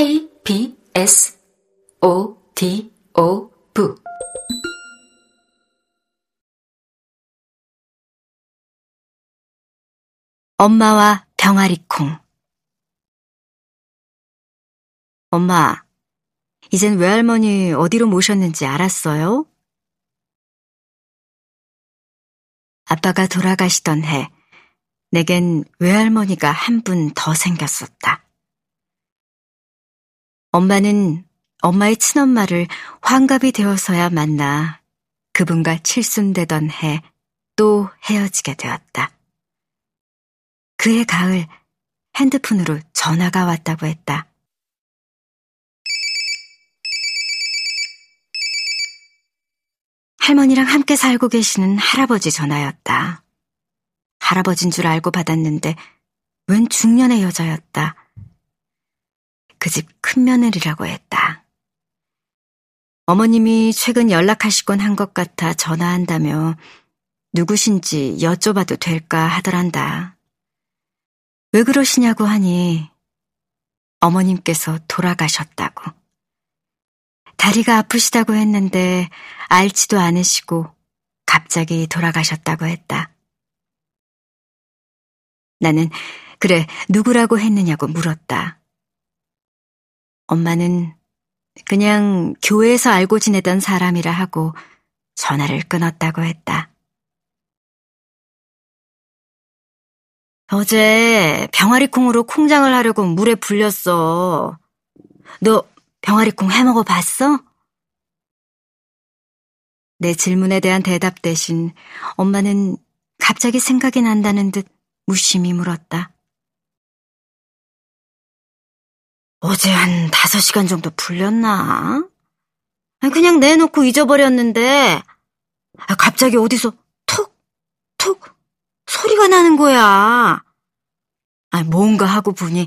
B, S, O, D, O, V. 엄마와 병아리콩. 엄마, 이젠 외할머니 어디로 모셨는지 알았어요? 아빠가 돌아가시던 해, 내겐 외할머니가 한 분 더 생겼었다. 엄마는 엄마의 친엄마를 환갑이 되어서야 만나 그분과 칠순되던 해 또 헤어지게 되었다. 그해 가을 핸드폰으로 전화가 왔다고 했다. 할머니랑 함께 살고 계시는 할아버지 전화였다. 할아버진 줄 알고 받았는데 웬 중년의 여자였다. 그 집 큰며느리라고 했다. 어머님이 최근 연락하시곤 한 것 같아 전화한다며 누구신지 여쭤봐도 될까 하더란다. 왜 그러시냐고 하니 어머님께서 돌아가셨다고. 다리가 아프시다고 했는데 알지도 않으시고 갑자기 돌아가셨다고 했다. 나는 그래 누구라고 했느냐고 물었다. 엄마는 그냥 교회에서 알고 지내던 사람이라 하고 전화를 끊었다고 했다. 어제 병아리콩으로 콩장을 하려고 물에 불렸어. 너 병아리콩 해먹어 봤어? 내 질문에 대한 대답 대신 엄마는 갑자기 생각이 난다는 듯 무심히 물었다. 어제 한 다섯 시간 정도 불렸나? 그냥 내놓고 잊어버렸는데, 갑자기 어디서 톡, 톡 소리가 나는 거야. 뭔가 하고 보니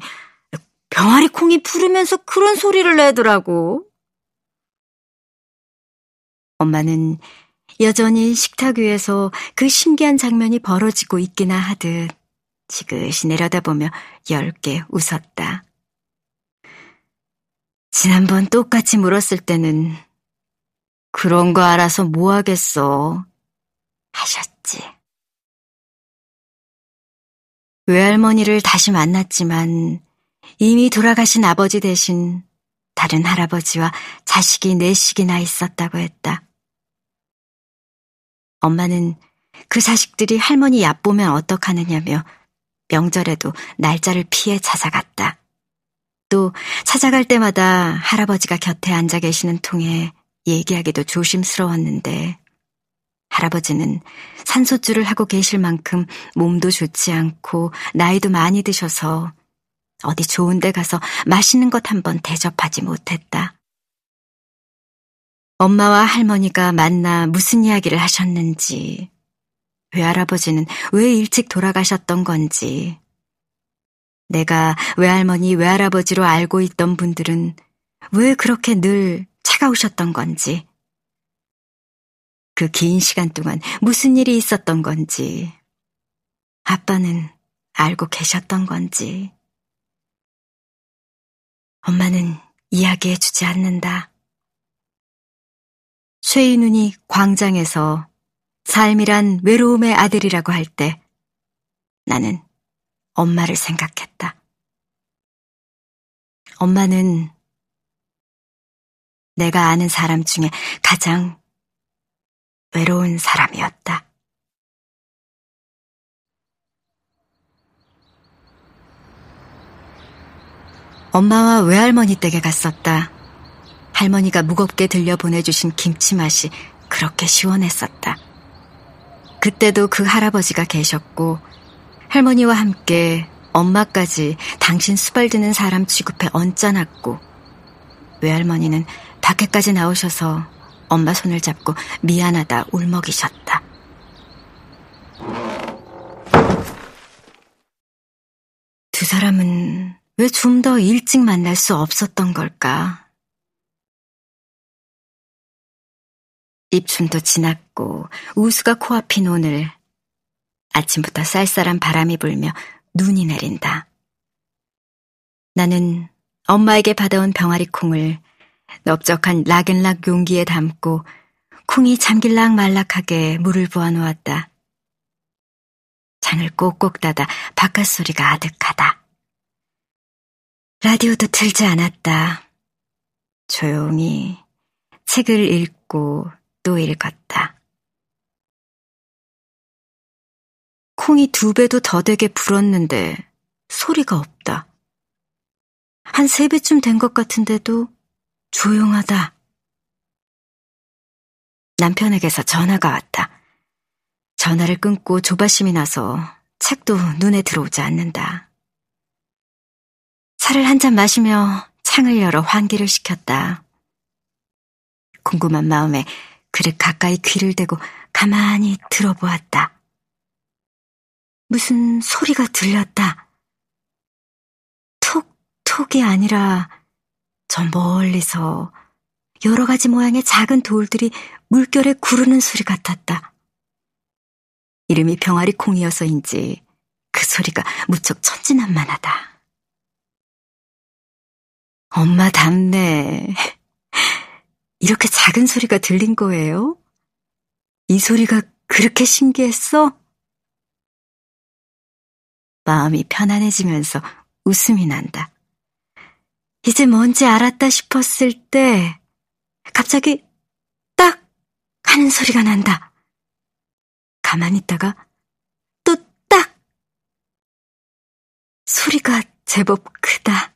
병아리 콩이 부르면서 그런 소리를 내더라고. 엄마는 여전히 식탁 위에서 그 신기한 장면이 벌어지고 있기나 하듯 지그시 내려다보며 얇게 웃었다. 지난번 똑같이 물었을 때는 그런 거 알아서 뭐 하겠어 하셨지. 외할머니를 다시 만났지만 이미 돌아가신 아버지 대신 다른 할아버지와 자식이 넷씩이나 있었다고 했다. 엄마는 그 자식들이 할머니 얕보면 어떡하느냐며 명절에도 날짜를 피해 찾아갔다. 또 찾아갈 때마다 할아버지가 곁에 앉아 계시는 통에 얘기하기도 조심스러웠는데 할아버지는 산소줄을 하고 계실 만큼 몸도 좋지 않고 나이도 많이 드셔서 어디 좋은 데 가서 맛있는 것 한번 대접하지 못했다. 엄마와 할머니가 만나 무슨 이야기를 하셨는지, 외할아버지는 왜 일찍 돌아가셨던 건지, 내가 외할머니, 외할아버지로 알고 있던 분들은 왜 그렇게 늘 차가우셨던 건지, 그 긴 시간 동안 무슨 일이 있었던 건지, 아빠는 알고 계셨던 건지, 엄마는 이야기해 주지 않는다. 최인훈이 광장에서 삶이란 외로움의 아들이라고 할 때 나는 엄마를 생각했다. 엄마는 내가 아는 사람 중에 가장 외로운 사람이었다. 엄마와 외할머니 댁에 갔었다. 할머니가 무겁게 들려 보내주신 김치 맛이 그렇게 시원했었다. 그때도 그 할아버지가 계셨고 할머니와 함께 엄마까지 당신 수발 드는 사람 취급해 얹어놨고 외할머니는 밖에까지 나오셔서 엄마 손을 잡고 미안하다 울먹이셨다. 두 사람은 왜 좀 더 일찍 만날 수 없었던 걸까? 입춘도 지났고 우수가 코앞인 오늘 아침부터 쌀쌀한 바람이 불며 눈이 내린다. 나는 엄마에게 받아온 병아리 콩을 넓적한 락앤락 용기에 담고 콩이 잠길락 말락하게 물을 부어 놓았다. 창을 꼭꼭 닫아 바깥 소리가 아득하다. 라디오도 틀지 않았다. 조용히 책을 읽고 또 읽었다. 콩이 두 배도 더 되게 불었는데 소리가 없다. 한 세 배쯤 된 것 같은데도 조용하다. 남편에게서 전화가 왔다. 전화를 끊고 조바심이 나서 책도 눈에 들어오지 않는다. 차를 한 잔 마시며 창을 열어 환기를 시켰다. 궁금한 마음에 그릇 가까이 귀를 대고 가만히 들어보았다. 무슨 소리가 들렸다. 톡톡이 아니라 저 멀리서 여러 가지 모양의 작은 돌들이 물결에 구르는 소리 같았다. 이름이 병아리 콩이어서인지 그 소리가 무척 천진난만하다. 엄마 답네. 이렇게 작은 소리가 들린 거예요? 이 소리가 그렇게 신기했어? 마음이 편안해지면서 웃음이 난다. 이제 뭔지 알았다 싶었을 때 갑자기 딱 하는 소리가 난다. 가만히 있다가 또 딱! 소리가 제법 크다.